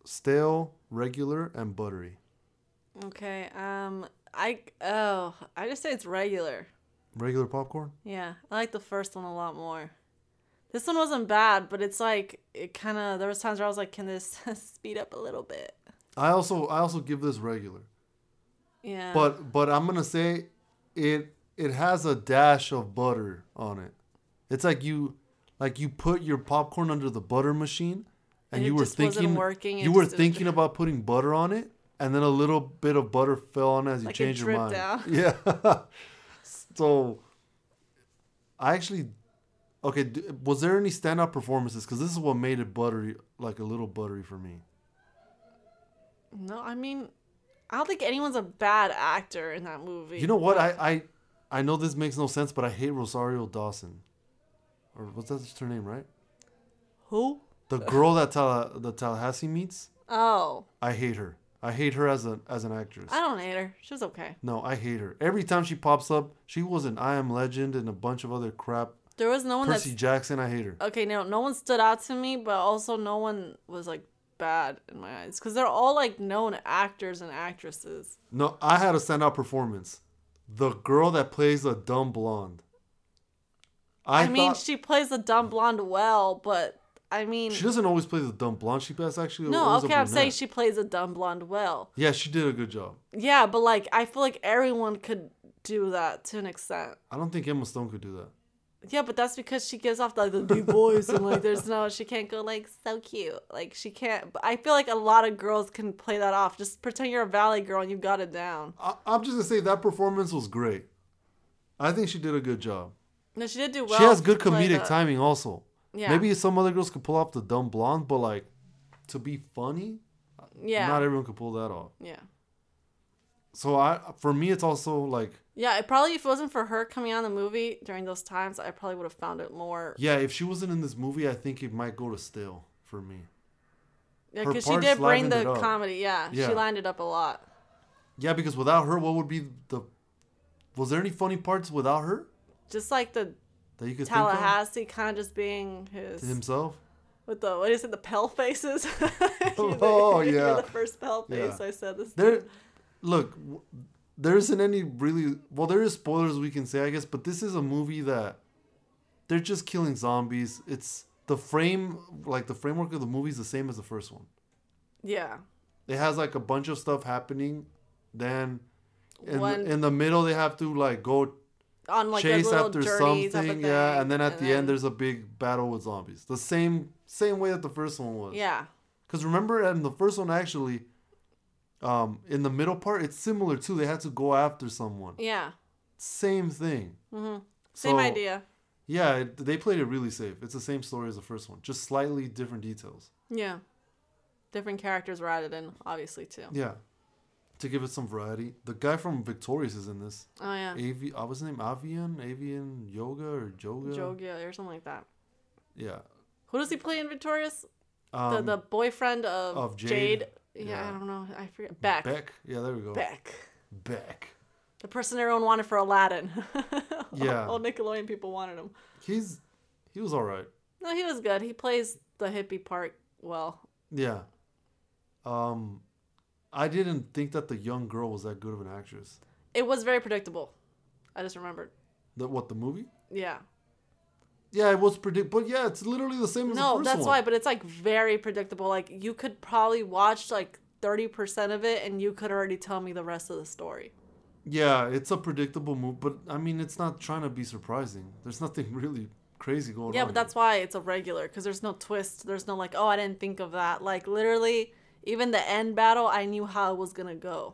stale, regular, and buttery. okay, um, I oh I just say it's regular. Regular popcorn. Yeah, I like the first one a lot more. This one wasn't bad, but it's like it kind of there was times where I was like, can this speed up a little bit? I also I also give this regular. Yeah. But but I'm gonna say it it has a dash of butter on it. It's like you like you put your popcorn under the butter machine and, And you were thinking working, you were didn't- thinking about putting butter on it and then a little bit of butter fell on as you Like changed your mind. out. Yeah. so I actually okay, was there any standout performances cuz this is what made it buttery like a little buttery for me. no, I mean, I don't think anyone's a bad actor in that movie. You know what? but- I, I I know this makes no sense, but I hate Rosario Dawson. Or was that just her name, right? who? The girl that Talla, the Tallahassee meets. Oh, I hate her. I hate her as an as an actress. I don't hate her. She was okay. No, I hate her. Every time she pops up, she was in I Am Legend and a bunch of other crap. There was no one Percy that's Jackson, I hate her. okay. No, no one stood out to me, but also no one was like bad in my eyes because they're all like known actors and actresses. No, I had a standout performance. The girl that plays the dumb blonde. I, I, mean, thought- she plays the dumb blonde well, but I mean, she doesn't always play the dumb blonde. She plays actually. no, okay, I'm saying she plays a dumb blonde well. Yeah, she did a good job. Yeah, but like I feel like everyone could do that to an extent. I don't think Emma Stone could do that. Yeah, but that's because she gives off like the deep voice and like there's no she can't go like so cute. Like she can't but I feel like a lot of girls can play that off. Just pretend you're a valley girl and you got it down. I, I'm just gonna say that performance was great. I think she did a good job. No, she did do well. she has good comedic the- timing also. Yeah. Maybe some other girls could pull off the dumb blonde, but like to be funny, Yeah. not everyone could pull that off. yeah. So I, for me, it's also like, Yeah, it probably if it wasn't for her coming on the movie during those times, I probably would have found it more. yeah, if she wasn't in this movie, I think it might go to stale for me. Yeah, because she did bring the comedy. Yeah, Yeah. she lined it up a lot. Yeah, because without her, what would be the? Was there any funny parts without her Just like the that you could Tallahassee kind of just being his himself? with the what is it the pale faces. Oh, were yeah. the first pale face Yeah. I said this. There, look, w- there isn't any really. Well, there is spoilers we can say, I guess, but this is a movie that they're just killing zombies. It's the frame, like the framework of the movie is the same as the first one. Yeah. It has like a bunch of stuff happening, then in, One- in the middle they have to like go On like a chase little after journey type of something, yeah, and then at the end there's a big battle with zombies. The same same way that the first one was. Yeah. Because remember, in the first one, actually, um, in the middle part, it's similar too. They had to go after someone. Yeah. Same thing. Mm-hmm. Same So, idea. Yeah, it, they played it really safe. It's the same story as the first one, just slightly different details. Yeah. Different characters were added in, obviously too. Yeah, to give it some variety. The guy from Victorious is in this. Oh yeah. Avi, uh, what's his name? Avian, Avian Yoga or Joga? Jogia or something like that. Yeah. Who does he play in Victorious? Um, the the boyfriend of, of Jade. Jade. Yeah, Yeah. I don't know. I forget. Beck. Beck. Yeah, there we go. Beck. Beck. The person everyone wanted for Aladdin. Yeah. All Nickelodeon people wanted him. He's he was all right. No, he was good. He plays the hippie part well. Yeah. Um, I didn't think that the young girl was that good of an actress. It was very predictable. I just remembered. The what the movie? Yeah. Yeah, it was predict, but yeah, it's literally the same as the No, first that's one. why, but it's like very predictable. Like you could probably watch like 30% of it and you could already tell me the rest of the story. Yeah, it's a predictable move, but I mean, it's not trying to be surprising. There's nothing really crazy going Yeah, on. Yeah, but that's why it's a regular because there's no twist. There's no like, oh, I didn't think of that. Like literally, even the end battle, I knew how it was gonna go.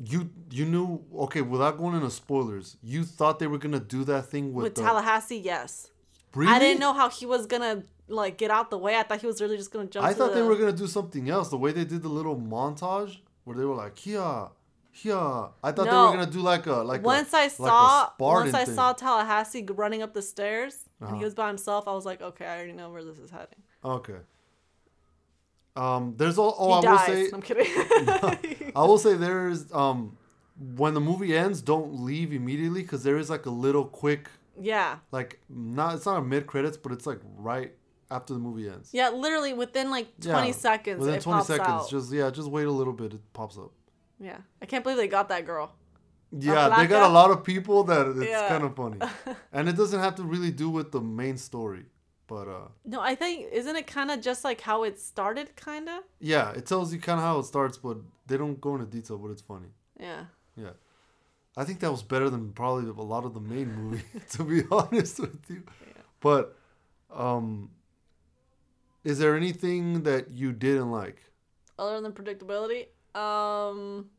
you you knew okay without going into spoilers. You thought they were gonna do that thing with, With the, Tallahassee, yes. Really? I didn't know how he was gonna like get out the way. I thought he was really just gonna jump. I thought they were gonna do something else. The way they did the little montage where they were like, "Here, here." I thought they were gonna do like a like. Once a, I saw, Spartan once I thing. saw Tallahassee running up the stairs and Uh-huh. he was by himself, I was like, okay, I already know where this is heading. Okay. Um, there's all. Oh, he I will say. I'm kidding. I will say there's um, when the movie ends, don't leave immediately because there is like a little quick yeah, like not it's not a mid credits, but it's like right after the movie ends. yeah. Literally within like 20 Yeah, seconds, Within it 20 pops seconds, out. just yeah, just wait a little bit, it pops up. Yeah, I can't believe they got that girl. Yeah, they got a lot of people that it's Yeah. kind of funny, and it doesn't have to really do with the main story, but uh, No, I think isn't it kind of just like how it started, kind of? yeah, it tells you kind of how it starts, but they don't go into detail, but it's funny. Yeah. Yeah. I think that was better than probably a lot of the main movie, to be honest with you. yeah. But um is there anything that you didn't like? Other than predictability, um,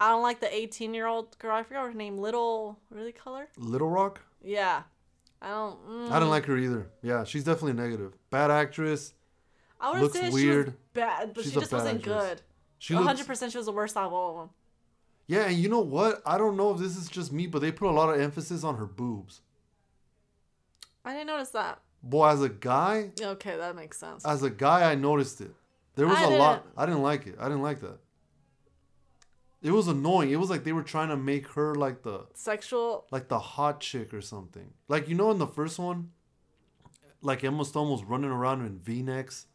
I don't like the 18 year old girl. I forgot her name. Little, really color? Little Rock? Yeah. I don't. Mm, I didn't like her either. Yeah, she's definitely negative. Bad actress. I would looks say she weird. was bad, but She's she just wasn't actress. good. She 100% looks she was the worst out of all of them. Yeah, and you know what? I don't know if this is just me, but they put a lot of emphasis on her boobs. I didn't notice that. Boy, as a guy, Okay, that makes sense. as a guy, I noticed it. There was I a lot. didn't. I didn't like it. I didn't like that. It was annoying. It was like they were trying to make her like the Sexual. like the hot chick or something. Like you know in the first one, like Emma Stone was running around in V necks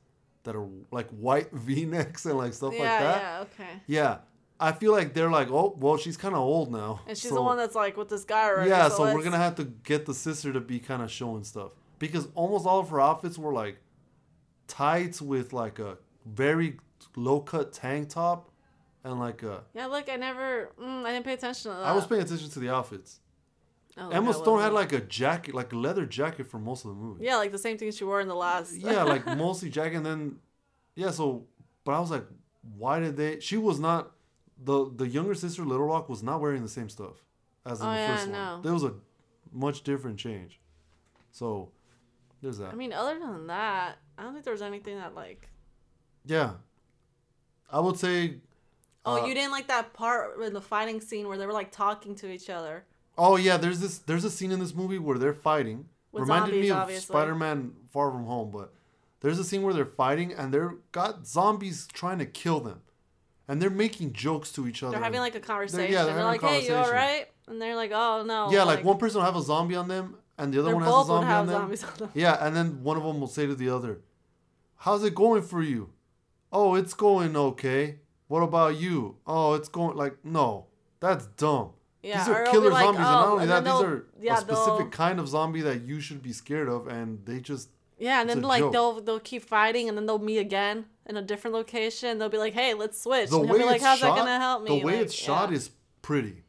that are like white V necks and like stuff Yeah, like that. yeah, okay. Yeah. I feel like they're like, oh, well, she's kind of old now. And she's so- the one that's like with this guy right. yeah, so, we're gonna have to get the sister to be kind of showing stuff because almost all of her outfits were like tights with like a very low cut tank top and like a. Yeah, look, I never. Mm, I didn't pay attention to that. I was paying attention to the outfits. Oh, Emma Stone had like a jacket, like a leather jacket for most of the movie. Yeah, like the same thing she wore in the last. yeah, like mostly jacket. And then, yeah. So, but I was like, why did they? She was not the the younger sister, Little Rock, was not wearing the same stuff as in Oh, the yeah, first one. know. There was a much different change. So, there's that. I mean, other than that, I don't think there was anything that like. yeah, I would say. Oh, uh, you didn't like that part in the fighting scene where they were like talking to each other. Oh yeah, there's this there's a scene in this movie where they're fighting. With Reminded me of obviously. Spider-Man Far From Home, but there's a scene where they're fighting and they're got zombies trying to kill them, and they're making jokes to each other. They're having like a conversation. they're They're, having a like, "Hey, you all right?" And they're like, "Oh no." yeah, like, one person will have a zombie on them, and the other one has a zombie on them. zombies on them. Yeah, and then one of them will say to the other, "How's it going for you?" "Oh, it's going okay." "What about you?" "Oh, it's going like no, that's dumb." Yeah, these are killer like, zombies, and oh, not only and that, these are yeah, a specific kind of zombie that you should be scared of, and they just Yeah, and then like joke. they'll they'll keep fighting, and then they'll meet again in a different location. They'll be like, "Hey, let's switch." the and way be like, "How's shot. that gonna help me?" The way Like, it's shot yeah. is pretty.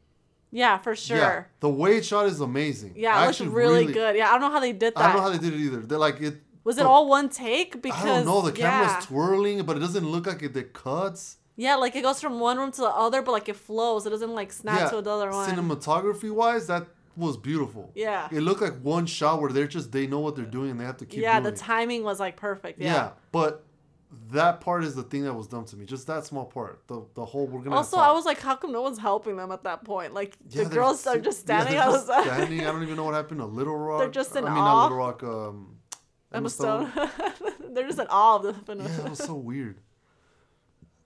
yeah, for sure. Yeah, the way it's shot is amazing. Yeah, it looks actually really, good. Yeah, I don't know how they did that. I don't know how they did it either. They're like it. Was it all one take? Because I don't know. The camera's yeah. twirling, but it doesn't look like it. It cuts. Yeah, like it goes from one room to the other, but like it flows. It doesn't like snap yeah, to another one. cinematography wise, that was beautiful. Yeah. It looked like one shot where they're just they know what they're doing and they have to keep yeah, the it. timing was like perfect. Yeah. Yeah. but that part is the thing that was dumb to me. Just that small part. The the whole we're gonna. Also. I was like, how come no one's helping them at that point? Like Yeah, the girls are just standing they're just outside. standing. I don't even know what happened to Little Rock. They're just in I mean, awe. not Little Rock. Um, Emma Stone. They're just in awe of the. yeah, it was so weird.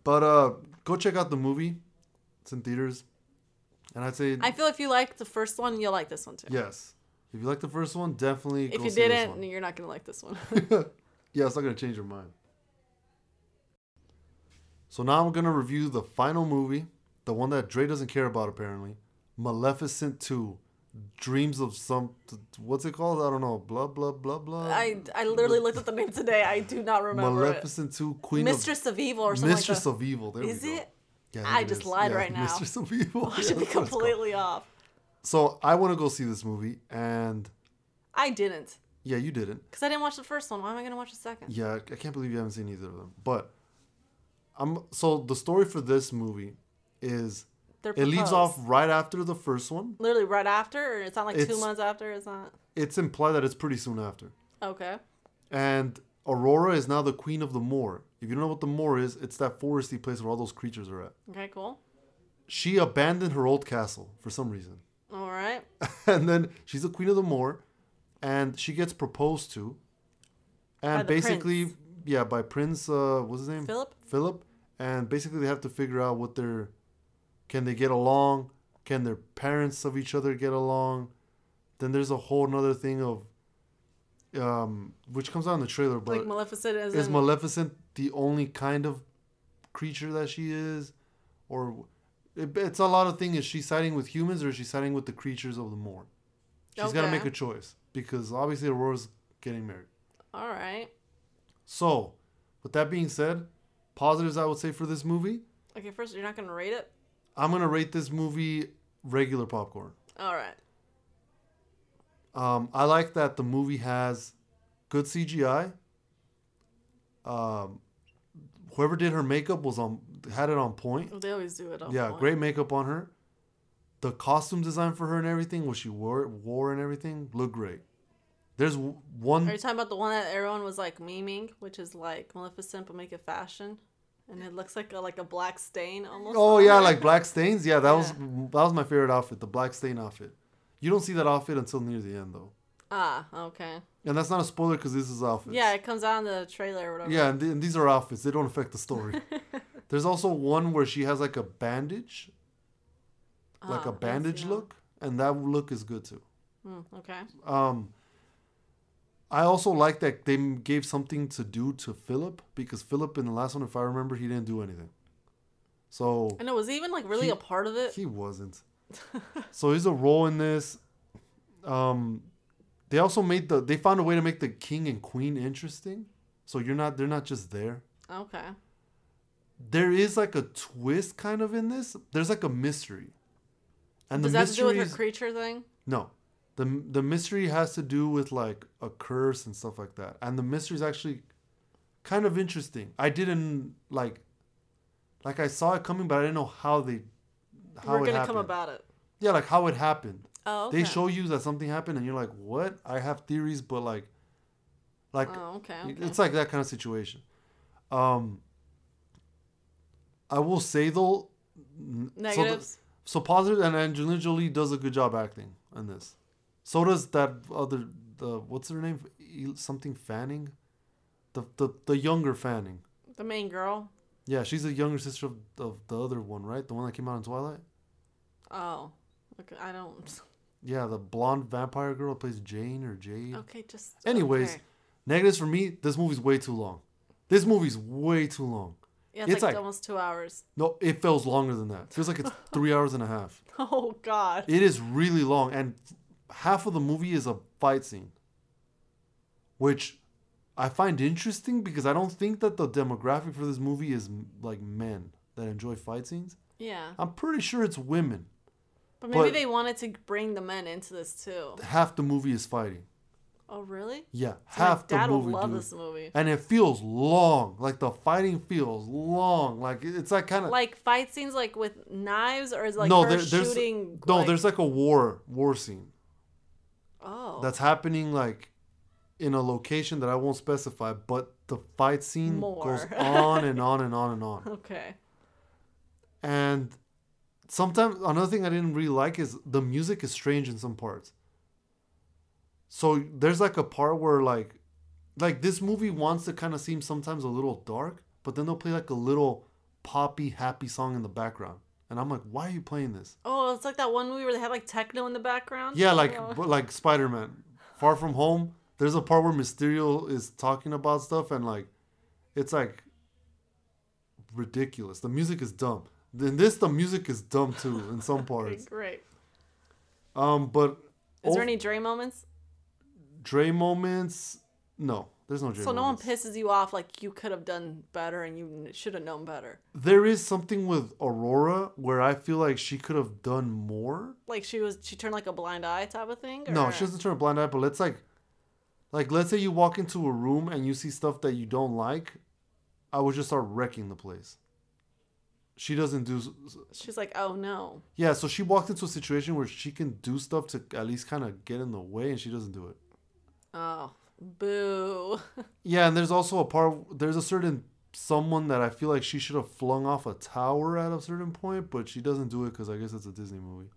But uh, go check out the movie. It's in theaters, and I'd say I feel if you like the first one, you'll like this one too. yes. If you like the first one, definitely. If go you see didn't, one. you're not gonna like this one. yeah, it's not gonna change your mind. So now I'm gonna review the final movie, the one that Dre doesn't care about apparently, Maleficent Two, Dreams of some, what's it called? I don't know. Blah blah blah blah. I I literally looked at the name today. I do not remember Maleficent Two. Queen Mistress of Evil or of something Mistress like of Evil. There. Is we go. it? Yeah, I just is. lied Yeah, right now. Mistress of Evil. I Yeah, should be it's called. completely off. So I want to go see this movie, and I didn't yeah, you didn't. because I didn't watch the first one. Why am I gonna watch the second? Yeah, I can't believe you haven't seen either of them. But I'm so the story for this movie is They're it leaves off right after the first one. literally right after, or it's not like two months after. It's not It's implied that it's pretty soon after. okay. And Aurora is now the queen of the moor. If you don't know what the moor is, it's that foresty place where all those creatures are at. Okay, cool. She abandoned her old castle for some reason. All right. and then she's the queen of the moor and she gets proposed to and basically prince. yeah by prince uh what's his name Philip? philip and basically they have to figure out what their can they get along can their parents of each other get along then there's a whole nother thing of um which comes out in the trailer but like Maleficent is. maleficent the only kind of creature that she is or it, it's a lot of things is she siding with humans or is she siding with the creatures of the moor she's got to make a choice because obviously aurora's getting married All right. so with that being said positives i would say for this movie Okay, first you're not gonna rate it. I'm gonna rate this movie regular popcorn All right. um, i like that the movie has good cgi um, whoever did her makeup was on had it on point They always do it. on yeah, point. great makeup on her. The costume design for her and everything, what she wore, wore and everything, looked great. There's one. Are you talking about the one that everyone was like memeing, which is like Maleficent but make it fashion, and it looks like a like a black stain almost. Oh yeah, like black stains. Yeah, that was that was my favorite outfit, the black stain outfit. You don't see that outfit until near the end though, Ah, okay. and that's not a spoiler because this is outfits. Yeah, it comes out in the trailer or whatever. Yeah, and, th- and these are outfits. They don't affect the story. There's also one where she has like a bandage, like Ah, a see bandage look, and that look is good too. Hmm, okay. Um, I also like that they gave something to do to Philip because Philip in the last one, if I remember, he didn't do anything. So And it was even like really He- a part of it. he wasn't. so he's a role in this. Um, they also made the they found a way to make the king and queen interesting. So you're not they're not just there. Okay. There is like a twist kind of in this. There's like a mystery. And Does the that to do with her creature thing? no. The the mystery has to do with like a curse and stuff like that. And the mystery is actually kind of interesting. I didn't like like I saw it coming but I didn't know how they how We're it gonna happened. come about it. Yeah, like how it happened. Oh, okay. They show you that something happened and you're like, "What?" I have theories but like like Oh, okay. okay. it's like that kind of situation. Um I will say though n- so the- negatives. so positive, and Angelina Jolie does a good job acting in this. So does that other the what's her name? Something Fanning, the the the younger Fanning. the main girl. Yeah, she's the younger sister of, of the other one, right? The one that came out in Twilight. Oh, okay. I don't. Yeah, the blonde vampire girl plays Jane or Jade. Okay, just. Anyways, okay. negatives for me. This movie's way too long. This movie's way too long. Yeah, it's, it's like, like- almost two hours. No, it feels longer than that. It feels like it's three hours and a half. Oh God. It is really long, and half of the movie is a fight scene, which I find interesting because I don't think that the demographic for this movie is like men that enjoy fight scenes. Yeah, I'm pretty sure it's women. but maybe but- they wanted to bring the men into this too. Half the movie is fighting. Oh really? Yeah, So half the dad movie, will love dude. this movie. And it feels long. Like the fighting feels long. Like it's like kind of Like fight scenes, like with knives, or is like no. her There, there's shooting? no. like- There's like a war war scene. Oh. that's happening like in a location that I won't specify, but the fight scene More. goes on and on and on and on. Okay. And sometimes another thing I didn't really like is the music is strange in some parts. So there's like a part where like like this movie wants to kind of seem sometimes a little dark, but then they'll play like a little poppy happy song in the background. And I'm like, why are you playing this? Oh, it's like that one movie where they had like techno in the background. Yeah, like Oh. like Spider-Man, Far From Home. There's a part where Mysterio is talking about stuff and like it's like ridiculous. The music is dumb. In this, the music is dumb too in some Okay, parts. great. Um, but Is there ov- any Dre moments? Dre moments? No, there's no. So no one pisses you off like you could have done better and you should have known better. There is something with Aurora where I feel like she could have done more. Like she was, she turned like a blind eye type of thing. No, she doesn't turn a blind eye, but let's like, like let's say you walk into a room and you see stuff that you don't like, I would just start wrecking the place. She doesn't do. She's like, oh no. Yeah, so she walked into a situation where she can do stuff to at least kind of get in the way, and she doesn't do it. Oh, boo. Yeah, and there's also a part. There's a certain someone that I feel like she should have flung off a tower at a certain point, but she doesn't do it because I guess it's a Disney movie.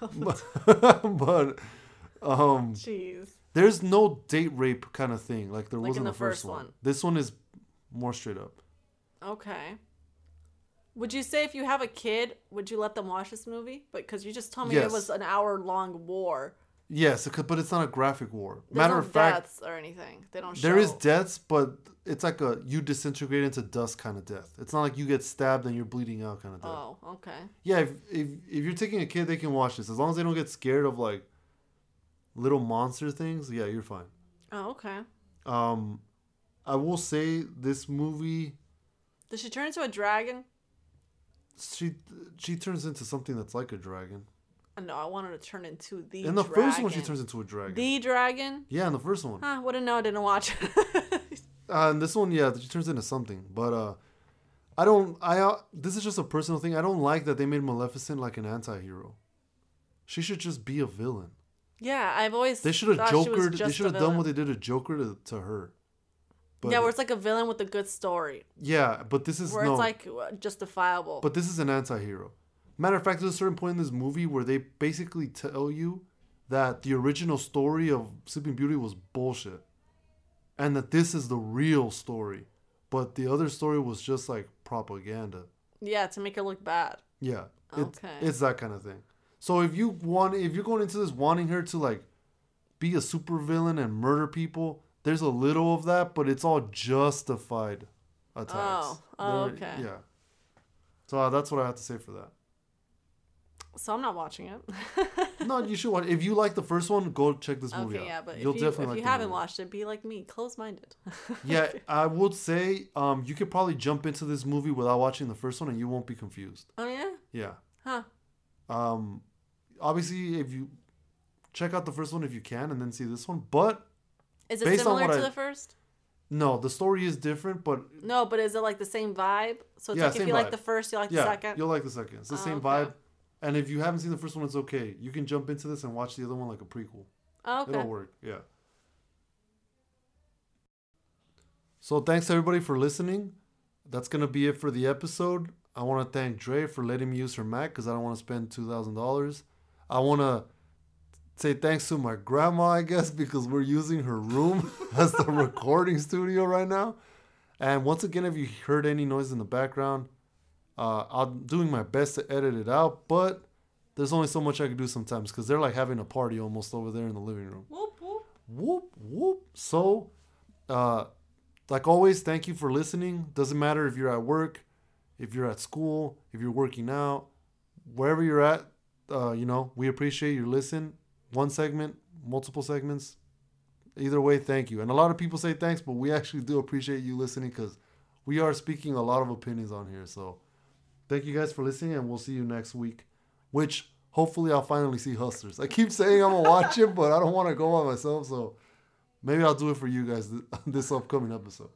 but, but um, Jeez. there's no date rape kind of thing like there Like was in the, the first, first one. one. This one is more straight up. Okay. Would you say if you have a kid, would you let them watch this movie? But because you just told me Yes. it was an hour long war. Yes, but it's not a graphic war. There's Matter no of fact, deaths or anything. They don't. there is show. deaths, but it's like a you disintegrate into dust kind of death. It's not like you get stabbed and you're bleeding out kind of death. Oh, okay. Yeah, if, if if you're taking a kid, they can watch this as long as they don't get scared of like little monster things. Yeah, you're fine. Oh, okay. Um, I will say this movie, Does she turn into a dragon? she she turns into something that's like a dragon. No, I want her to turn into the. In the first one, she turns into a dragon. The dragon. yeah, in the first one. Huh? Wouldn't know. I didn't watch. Uh, and this one, yeah, she turns into something. But uh, I don't. I uh, this is just a personal thing. I don't like that they made Maleficent like an anti-hero. She should just be a villain. yeah, I've always. They should have thought she was Jokered. They should have done what they did to Joker to, to her. But yeah, where it's like a villain with a good story, yeah, but this is where no. it's like uh, justifiable. But this is an anti-hero. Matter of fact, there's a certain point in this movie where they basically tell you that the original story of Sleeping Beauty was bullshit, and that this is the real story, but the other story was just like propaganda. yeah, to make her look bad. Yeah, it's, Okay. it's that kind of thing. So if you want, if you're going into this wanting her to like be a supervillain and murder people, there's a little of that, but it's all justified attacks. Oh, oh, okay. Yeah. So uh, that's what I have to say for that. So I'm not watching it. No, you should watch. If you like the first one, go check this movie okay, out. yeah, but You'll if you, if like you haven't movie. watched it, be like me, close-minded. Yeah, I would say um, you could probably jump into this movie without watching the first one, and you won't be confused. oh yeah. Yeah. Huh. Um, obviously, if you check out the first one if you can, and then see this one, but Is it Based on similar what to I- the first? no, the story is different. But No, but is it like the same vibe? So it's Yeah, like if you like the first, you like yeah, the second. you'll like the second. It's the Oh, same okay. vibe. And if you haven't seen the first one, it's okay. You can jump into this and watch the other one like a prequel. Oh, okay. It'll work. Yeah. So thanks everybody for listening. That's gonna be it for the episode. I want to thank Dre for letting me use her Mac because I don't want to spend two thousand dollars. I want to say thanks to my grandma, I guess, because we're using her room as the recording studio right now. And once again, if you heard any noise in the background, uh, I'm doing my best to edit it out, but there's only so much I can do sometimes because they're like having a party almost over there in the living room. Whoop whoop. Whoop whoop. So, uh, like always, thank you for listening. Doesn't matter if you're at work, if you're at school, if you're working out, wherever you're at. Uh, you know, we appreciate your listen. One segment, multiple segments. Either way, thank you. And a lot of people say thanks, but we actually do appreciate you listening because we are speaking a lot of opinions on here. So, thank you guys for listening, and we'll see you next week. Which hopefully I'll finally see Hustlers. I keep saying I'm gonna watch it, but I don't want to go by myself. So maybe I'll do it for you guys this upcoming episode.